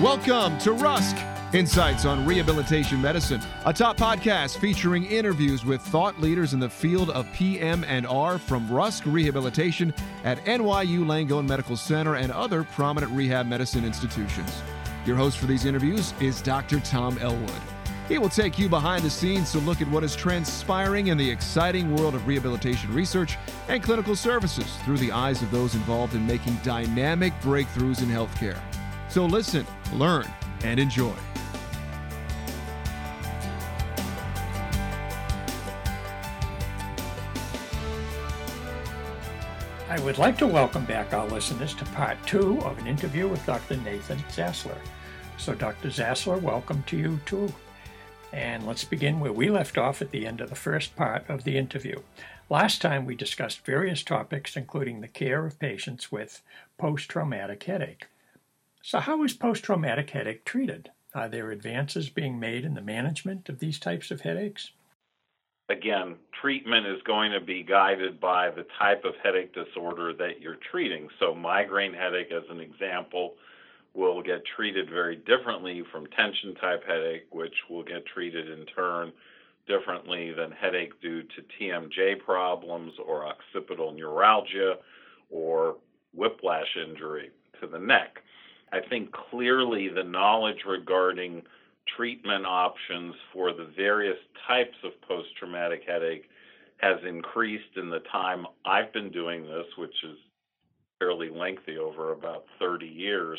Welcome to Rusk Insights on Rehabilitation Medicine, a top podcast featuring interviews with thought leaders in the field of PM and R from Rusk Rehabilitation at NYU Langone Medical Center and other prominent rehab medicine institutions. Your host for these interviews is Dr. Tom Elwood. He will take you behind the scenes to look at what is transpiring in the exciting world of rehabilitation research and clinical services through the eyes of those involved in making dynamic breakthroughs in healthcare. So listen, learn, and enjoy. I would like to welcome back our listeners to part two of an interview with Dr. Nathan Zasler. So, Dr. Zasler, welcome to you too. And let's begin where we left off at the end of the first part of the interview. Last time we discussed various topics, including the care of patients with post traumatic headache. So, how is post traumatic headache treated? Are there advances being made in the management of these types of headaches? Again, treatment is going to be guided by the type of headache disorder that you're treating. So, migraine headache, as an example, will get treated very differently from tension type headache, which will get treated in turn differently than headache due to TMJ problems or occipital neuralgia or whiplash injury to the neck. I think clearly the knowledge regarding treatment options for the various types of post traumatic headache has increased in the time I've been doing this, which is fairly lengthy over about 30 years.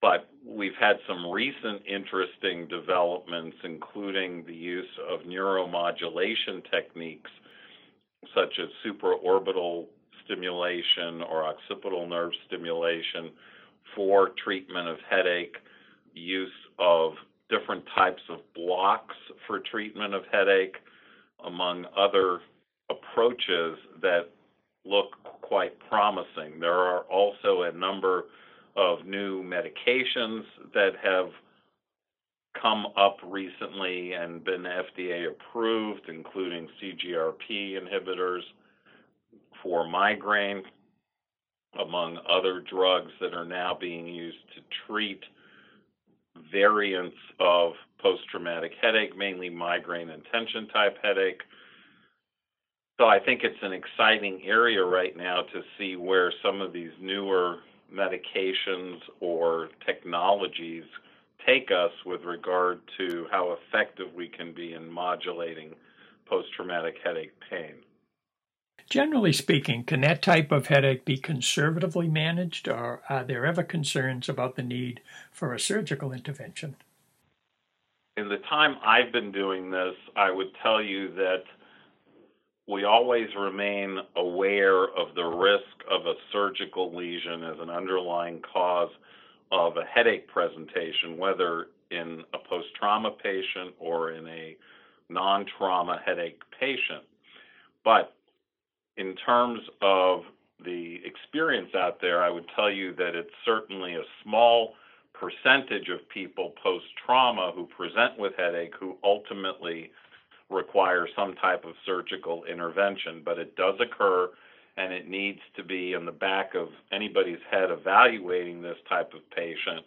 But we've had some recent interesting developments, including the use of neuromodulation techniques such as supraorbital stimulation or occipital nerve stimulation for treatment of headache, use of different types of blocks for treatment of headache, among other approaches that look quite promising. There are also a number of new medications that have come up recently and been FDA approved, including CGRP inhibitors for migraine among other drugs that are now being used to treat variants of post traumatic headache, mainly migraine and tension type headache. So I think it's an exciting area right now to see where some of these newer medications or technologies take us with regard to how effective we can be in modulating post traumatic headache pain. Generally speaking, can that type of headache be conservatively managed, or are there ever concerns about the need for a surgical intervention? In the time I've been doing this, I would tell you that we always remain aware of the risk of a surgical lesion as an underlying cause of a headache presentation, whether in a post trauma patient or in a non trauma headache patient. But in terms of the experience out there, I would tell you that it's certainly a small percentage of people post trauma who present with headache who ultimately require some type of surgical intervention, but it does occur and it needs to be in the back of anybody's head evaluating this type of patient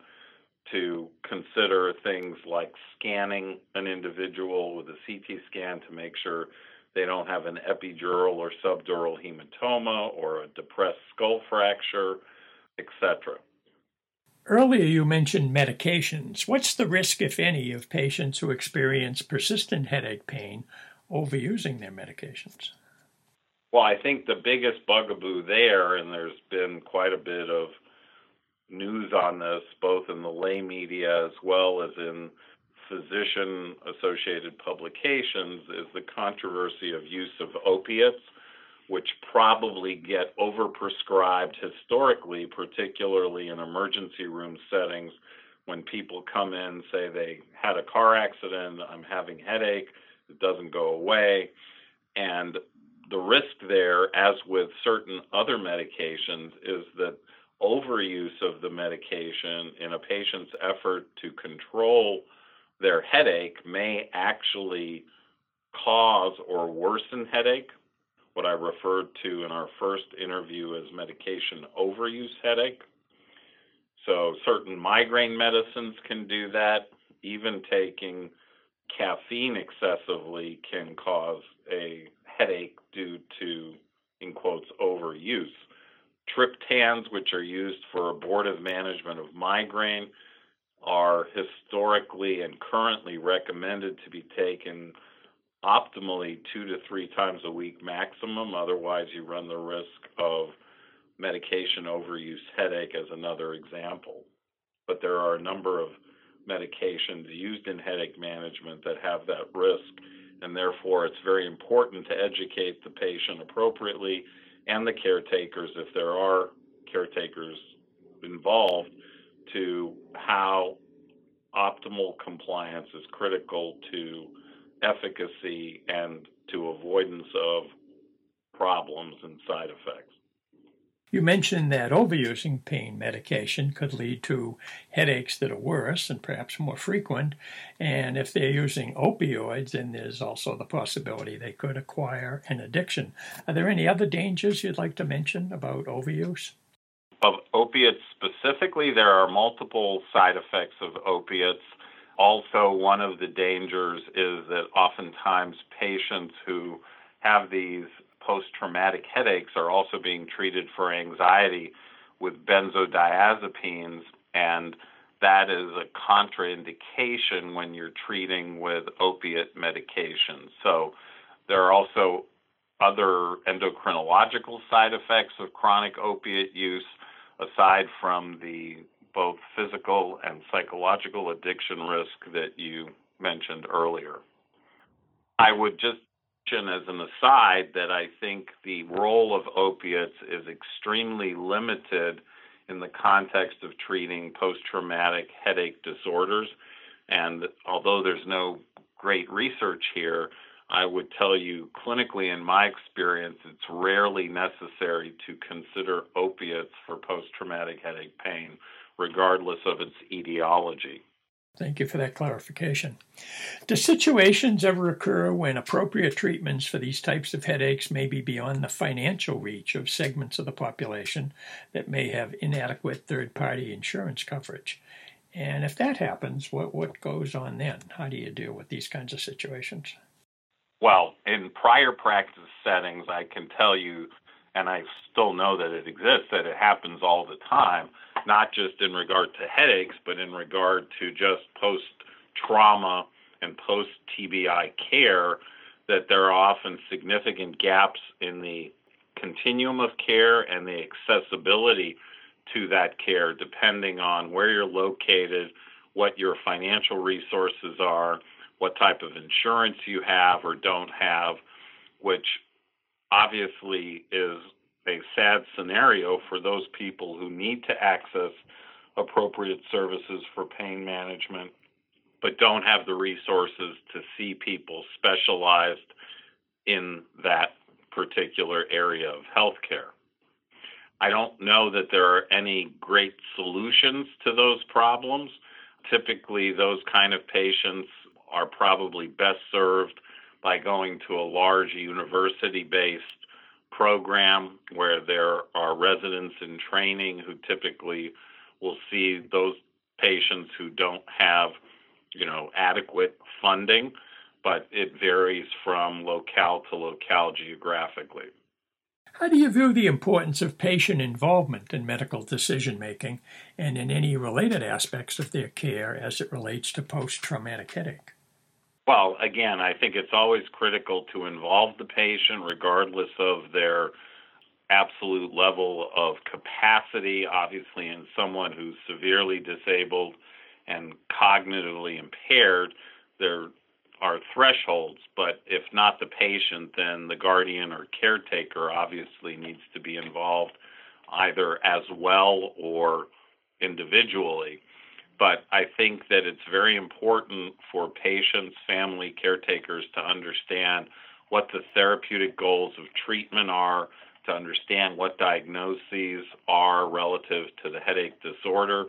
to consider things like scanning an individual with a CT scan to make sure they don't have an epidural or subdural hematoma or a depressed skull fracture, etc. Earlier, you mentioned medications. What's the risk, if any, of patients who experience persistent headache pain overusing their medications? Well, I think the biggest bugaboo there, and there's been quite a bit of news on this, both in the lay media as well as in physician associated publications is the controversy of use of opiates, which probably get overprescribed historically, particularly in emergency room settings when people come in, say they had a car accident, I'm having headache, it doesn't go away. And the risk there, as with certain other medications, is that overuse of the medication in a patient's effort to control their headache may actually cause or worsen headache, what I referred to in our first interview as medication overuse headache. So, certain migraine medicines can do that. Even taking caffeine excessively can cause a headache due to, in quotes, overuse. Triptans, which are used for abortive management of migraine, are historically and currently recommended to be taken optimally two to three times a week maximum. Otherwise, you run the risk of medication overuse headache, as another example. But there are a number of medications used in headache management that have that risk, and therefore it's very important to educate the patient appropriately and the caretakers, if there are caretakers involved, to how optimal compliance is critical to efficacy and to avoidance of problems and side effects. You mentioned that overusing pain medication could lead to headaches that are worse and perhaps more frequent. And if they're using opioids, then there's also the possibility they could acquire an addiction. Are there any other dangers you'd like to mention about overuse? Of opiates specifically, there are multiple side effects of opiates. Also, one of the dangers is that oftentimes patients who have these post traumatic headaches are also being treated for anxiety with benzodiazepines, and that is a contraindication when you're treating with opiate medications. So, there are also other endocrinological side effects of chronic opiate use aside from the both physical and psychological addiction risk that you mentioned earlier. I would just mention as an aside that I think the role of opiates is extremely limited in the context of treating post traumatic headache disorders. And although there's no great research here, I would tell you clinically, in my experience, it's rarely necessary to consider opiates for post traumatic headache pain, regardless of its etiology. Thank you for that clarification. Do situations ever occur when appropriate treatments for these types of headaches may be beyond the financial reach of segments of the population that may have inadequate third party insurance coverage? And if that happens, what, what goes on then? How do you deal with these kinds of situations? Well, in prior practice settings, I can tell you, and I still know that it exists, that it happens all the time not just in regard to headaches, but in regard to just post trauma and post TBI care, that there are often significant gaps in the continuum of care and the accessibility to that care, depending on where you're located, what your financial resources are, what type of insurance you have or don't have, which obviously is a sad scenario for those people who need to access appropriate services for pain management but don't have the resources to see people specialized in that particular area of healthcare. I don't know that there are any great solutions to those problems. Typically, those kind of patients are probably best served by going to a large university based program where there are residents in training who typically will see those patients who don't have, you know, adequate funding, but it varies from locale to locale geographically. How do you view the importance of patient involvement in medical decision making and in any related aspects of their care as it relates to post traumatic headache? Well, again, I think it's always critical to involve the patient regardless of their absolute level of capacity. Obviously, in someone who's severely disabled and cognitively impaired, there are thresholds, but if not the patient, then the guardian or caretaker obviously needs to be involved either as well or individually. But I think that it's very important for patients, family, caretakers to understand what the therapeutic goals of treatment are, to understand what diagnoses are relative to the headache disorder,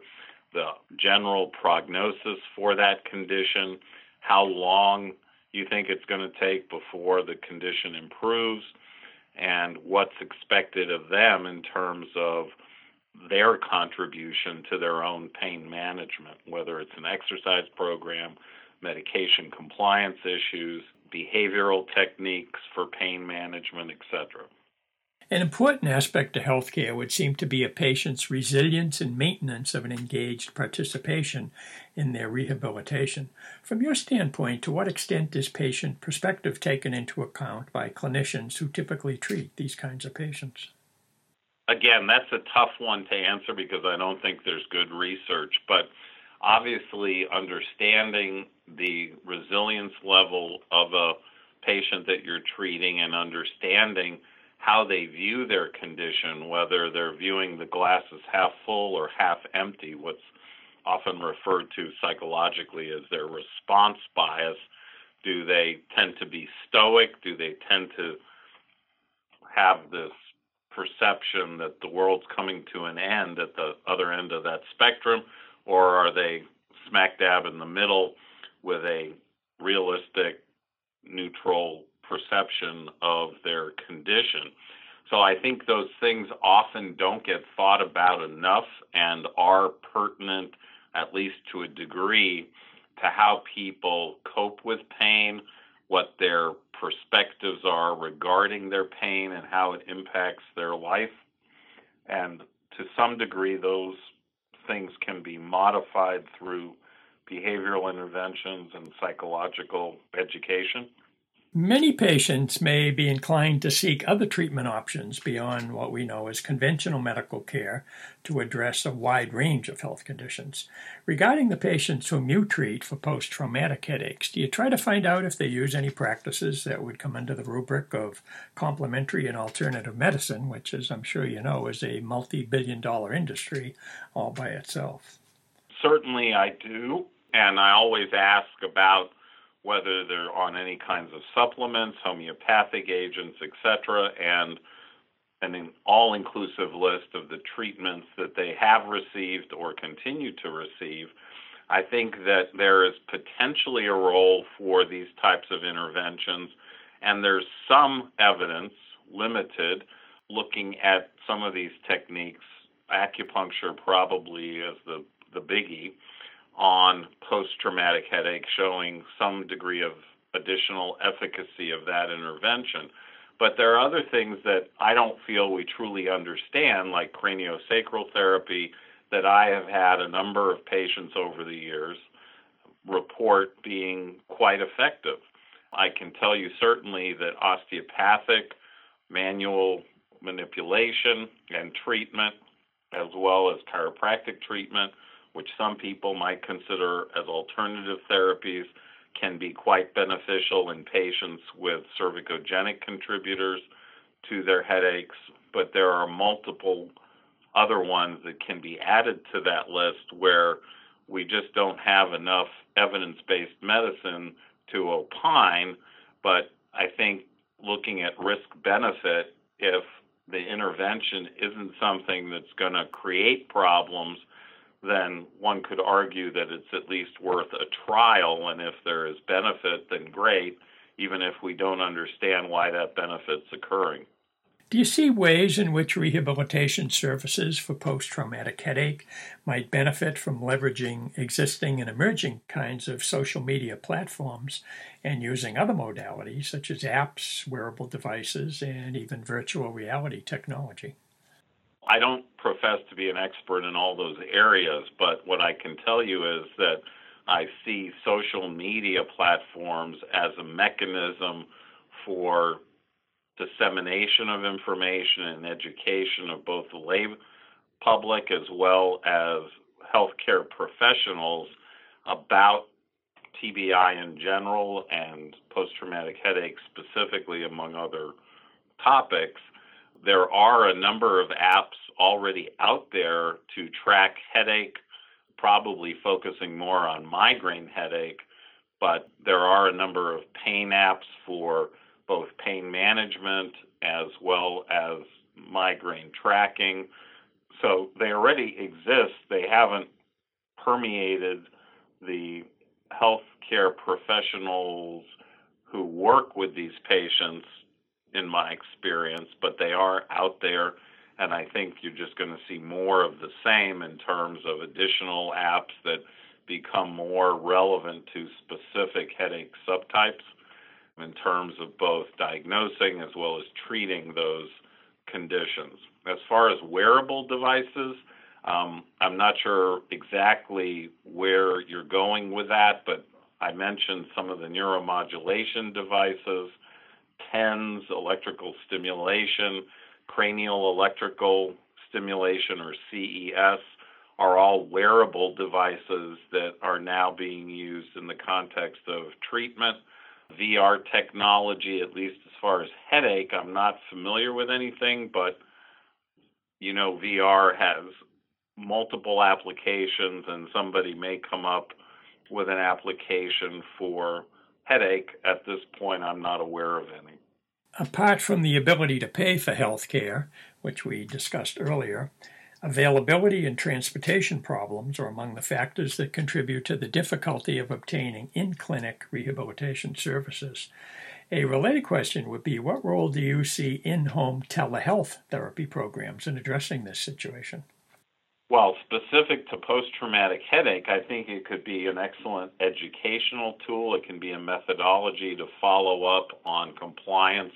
the general prognosis for that condition, how long you think it's going to take before the condition improves, and what's expected of them in terms of their contribution to their own pain management, whether it's an exercise program, medication compliance issues, behavioral techniques for pain management, etc. An important aspect to healthcare would seem to be a patient's resilience and maintenance of an engaged participation in their rehabilitation. From your standpoint, to what extent is patient perspective taken into account by clinicians who typically treat these kinds of patients? Again, that's a tough one to answer because I don't think there's good research, but obviously understanding the resilience level of a patient that you're treating and understanding how they view their condition, whether they're viewing the glass as half full or half empty, what's often referred to psychologically as their response bias. Do they tend to be stoic? Do they tend to have this perception that the world's coming to an end at the other end of that spectrum? Or are they smack dab in the middle with a realistic, neutral perception of their condition. So I think those things often don't get thought about enough and are pertinent, at least to a degree, to how people cope with pain, what their perspectives are regarding their pain, and how it impacts their life. And to some degree, those things can be modified through behavioral interventions and psychological education. Many patients may be inclined to seek other treatment options beyond what we know as conventional medical care to address a wide range of health conditions. Regarding the patients whom you treat for post traumatic headaches, do you try to find out if they use any practices that would come under the rubric of complementary and alternative medicine, which, as I'm sure you know, is a multi billion dollar industry all by itself? Certainly, I do. And I always ask about whether they're on any kinds of supplements, homeopathic agents, etc., and an all inclusive list of the treatments that they have received or continue to receive. I think that there is potentially a role for these types of interventions, and there's some evidence, limited, looking at some of these techniques, acupuncture probably as the, the biggie, on post traumatic headache, showing some degree of additional efficacy of that intervention. But there are other things that I don't feel we truly understand, like craniosacral therapy, that I have had a number of patients over the years report being quite effective. I can tell you certainly that osteopathic manual manipulation and treatment, as well as chiropractic treatment, which some people might consider as alternative therapies, can be quite beneficial in patients with cervicogenic contributors to their headaches. But there are multiple other ones that can be added to that list where we just don't have enough evidence based medicine to opine. But I think looking at risk benefit, if the intervention isn't something that's going to create problems, then one could argue that it's at least worth a trial. And if there is benefit, then great, even if we don't understand why that benefit's occurring. Do you see ways in which rehabilitation services for post traumatic headache might benefit from leveraging existing and emerging kinds of social media platforms and using other modalities such as apps, wearable devices, and even virtual reality technology? I don't profess to be an expert in all those areas, but what I can tell you is that I see social media platforms as a mechanism for dissemination of information and education of both the lay public as well as healthcare professionals about TBI in general and post traumatic headache specifically, among other topics there are a number of apps already out there to track headache, probably focusing more on migraine headache, but there are a number of pain apps for both pain management as well as migraine tracking. So they already exist. They haven't permeated the healthcare professionals who work with these patients in my experience, but they are out there And I think you're just going to see more of the same in terms of additional apps that become more relevant to specific headache subtypes in terms of both diagnosing as well as treating those conditions. As far as wearable devices, um, I'm not sure exactly where you're going with that, but I mentioned some of the neuromodulation devices, TENS, electrical stimulation, cranial electrical stimulation, or CES, are all wearable devices that are now being used in the context of treatment. VR technology, at least as far as headache, I'm not familiar with anything, but you know, VR has multiple applications, and somebody may come up with an application for headache. At this point, I'm not aware of any. Apart from the ability to pay for health care, which we discussed earlier, availability and transportation problems are among the factors that contribute to the difficulty of obtaining in clinic rehabilitation services. A related question would be what role do you see in home telehealth therapy programs in addressing this situation? Well, specific to post traumatic headache, I think it could be an excellent educational tool. It can be a methodology to follow up on compliance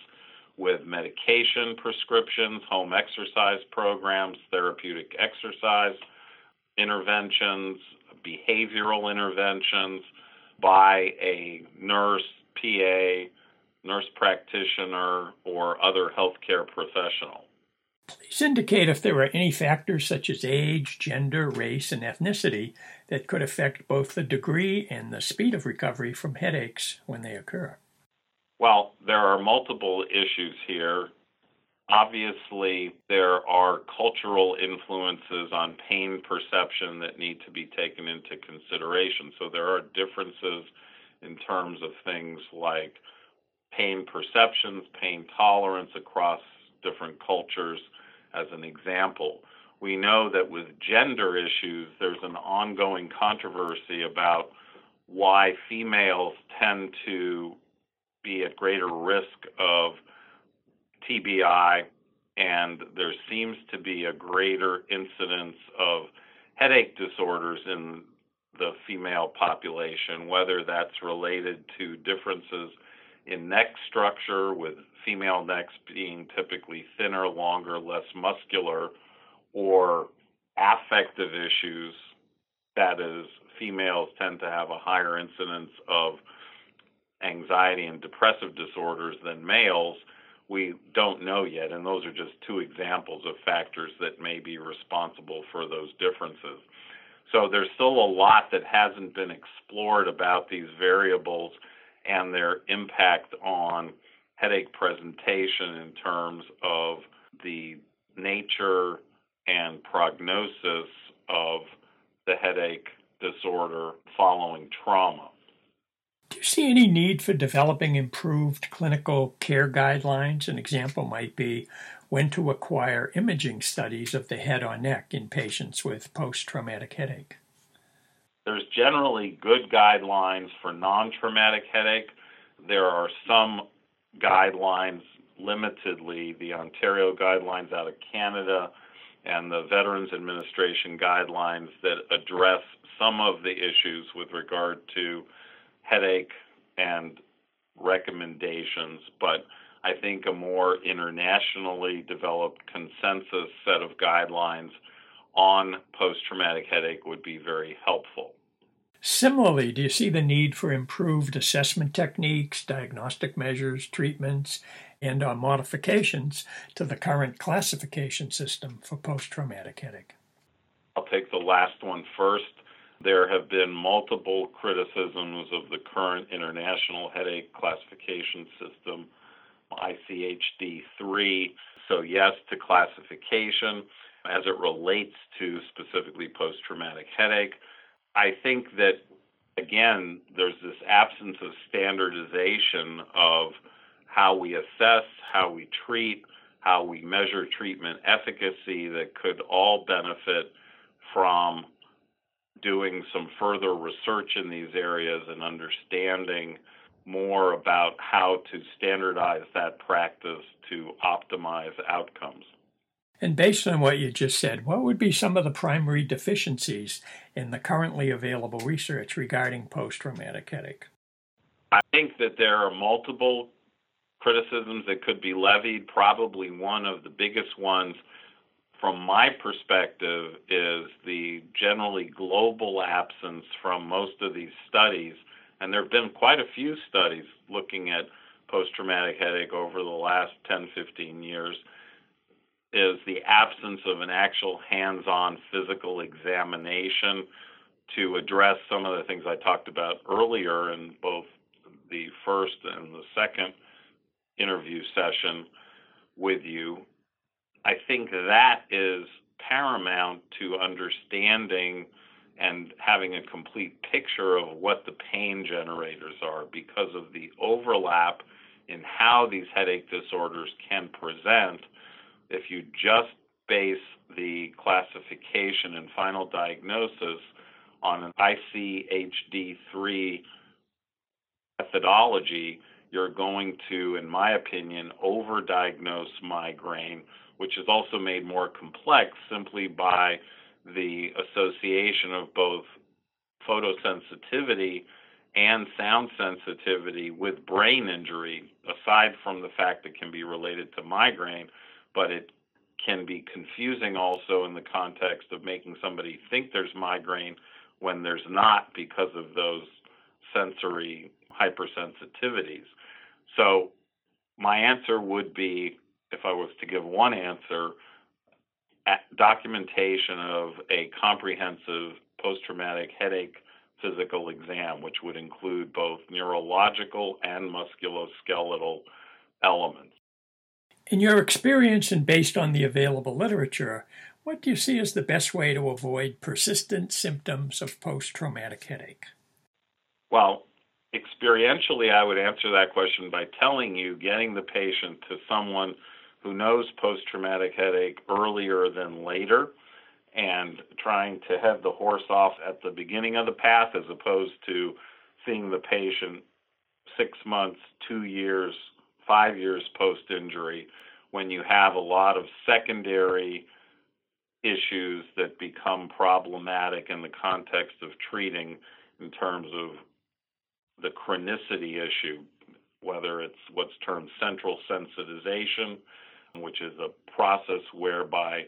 with medication prescriptions, home exercise programs, therapeutic exercise interventions, behavioral interventions by a nurse, PA, nurse practitioner, or other healthcare professional. Indicate if there are any factors such as age, gender, race, and ethnicity that could affect both the degree and the speed of recovery from headaches when they occur. Well, there are multiple issues here. Obviously, there are cultural influences on pain perception that need to be taken into consideration. So there are differences in terms of things like pain perceptions, pain tolerance across different cultures, as an example. We know that with gender issues, there's an ongoing controversy about why females tend to be at greater risk of TBI, and there seems to be a greater incidence of headache disorders in the female population, whether that's related to differences in neck structure, with female necks being typically thinner, longer, less muscular, or affective issues, that is, females tend to have a higher incidence of anxiety and depressive disorders than males, we don't know yet. And those are just two examples of factors that may be responsible for those differences. So there's still a lot that hasn't been explored about these variables and their impact on headache presentation in terms of the nature and prognosis of the headache disorder following trauma. Do you see any need for developing improved clinical care guidelines? An example might be when to acquire imaging studies of the head or neck in patients with post traumatic headache. There's generally good guidelines for non traumatic headache. There are some guidelines, limitedly, the Ontario guidelines out of Canada and the Veterans Administration guidelines that address some of the issues with regard to headache and recommendations. But I think a more internationally developed consensus set of guidelines on post traumatic headache would be very helpful. Similarly, do you see the need for improved assessment techniques, diagnostic measures, treatments, and uh, modifications to the current classification system for post traumatic headache? I'll take the last one first. There have been multiple criticisms of the current international headache classification system, ICHD 3. So, yes to classification as it relates to specifically post traumatic headache. I think that, again, there's this absence of standardization of how we assess, how we treat, how we measure treatment efficacy that could all benefit from doing some further research in these areas and understanding more about how to standardize that practice to optimize outcomes. And based on what you just said, what would be some of the primary deficiencies in the currently available research regarding post traumatic headache? I think that there are multiple criticisms that could be levied. Probably one of the biggest ones, from my perspective, is the generally global absence from most of these studies. And there have been quite a few studies looking at post traumatic headache over the last 10, 15 years is the absence of an actual hands on physical examination to address some of the things I talked about earlier in both the first and the second interview session with you. I think that is paramount to understanding and having a complete picture of what the pain generators are because of the overlap in how these headache disorders can present if you just base the classification and final diagnosis on an ICHD3 methodology, you're going to, in my opinion, overdiagnose migraine, which is also made more complex simply by the association of both photosensitivity and sound sensitivity with brain injury, aside from the fact it can be related to migraine, but it can be confusing also in the context of making somebody think there's migraine when there's not because of those sensory hypersensitivities. So, my answer would be if I was to give one answer, documentation of a comprehensive post traumatic headache physical exam, which would include both neurological and musculoskeletal elements. In your experience and based on the available literature, what do you see as the best way to avoid persistent symptoms of post traumatic headache? Well, experientially, I would answer that question by telling you getting the patient to someone who knows post traumatic headache earlier than later and trying to head the horse off at the beginning of the path as opposed to seeing the patient six months, two years, five years post injury when you have a lot of secondary issues that become problematic in the context of treating in terms of the chronicity issue, whether it's what's termed central sensitization, which is a process whereby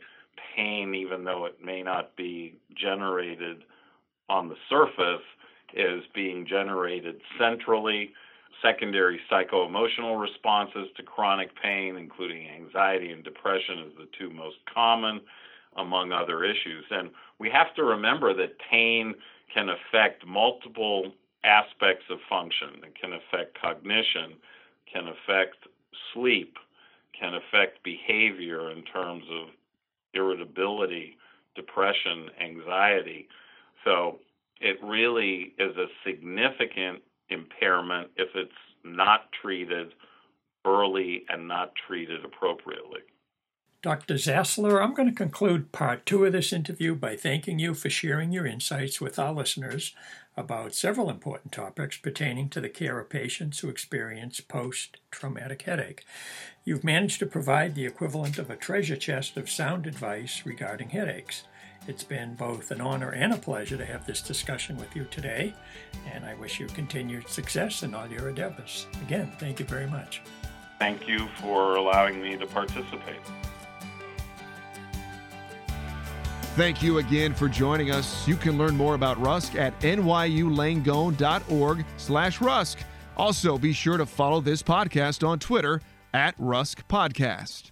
pain, even though it may not be generated on the surface, is being generated centrally. Secondary psycho-emotional responses to chronic pain, including anxiety and depression, is the two most common, among other issues. And we have to remember that pain can affect multiple aspects of function. It can affect cognition, can affect sleep, can affect behavior in terms of irritability, depression, anxiety. So it really is a significant impairment if it's not treated early and not treated appropriately. Dr. Zasler, I'm going to conclude part two of this interview by thanking you for sharing your insights with our listeners about several important topics pertaining to the care of patients who experience post traumatic headache. You've managed to provide the equivalent of a treasure chest of sound advice regarding headaches. It's been both an honor and a pleasure to have this discussion with you today, and I wish you continued success in all your endeavors. Again, thank you very much. Thank you for allowing me to participate. Thank you again for joining us. You can learn more about Rusk at nyulangone.org slash Rusk. Also, be sure to follow this podcast on Twitter at Rusk Podcast.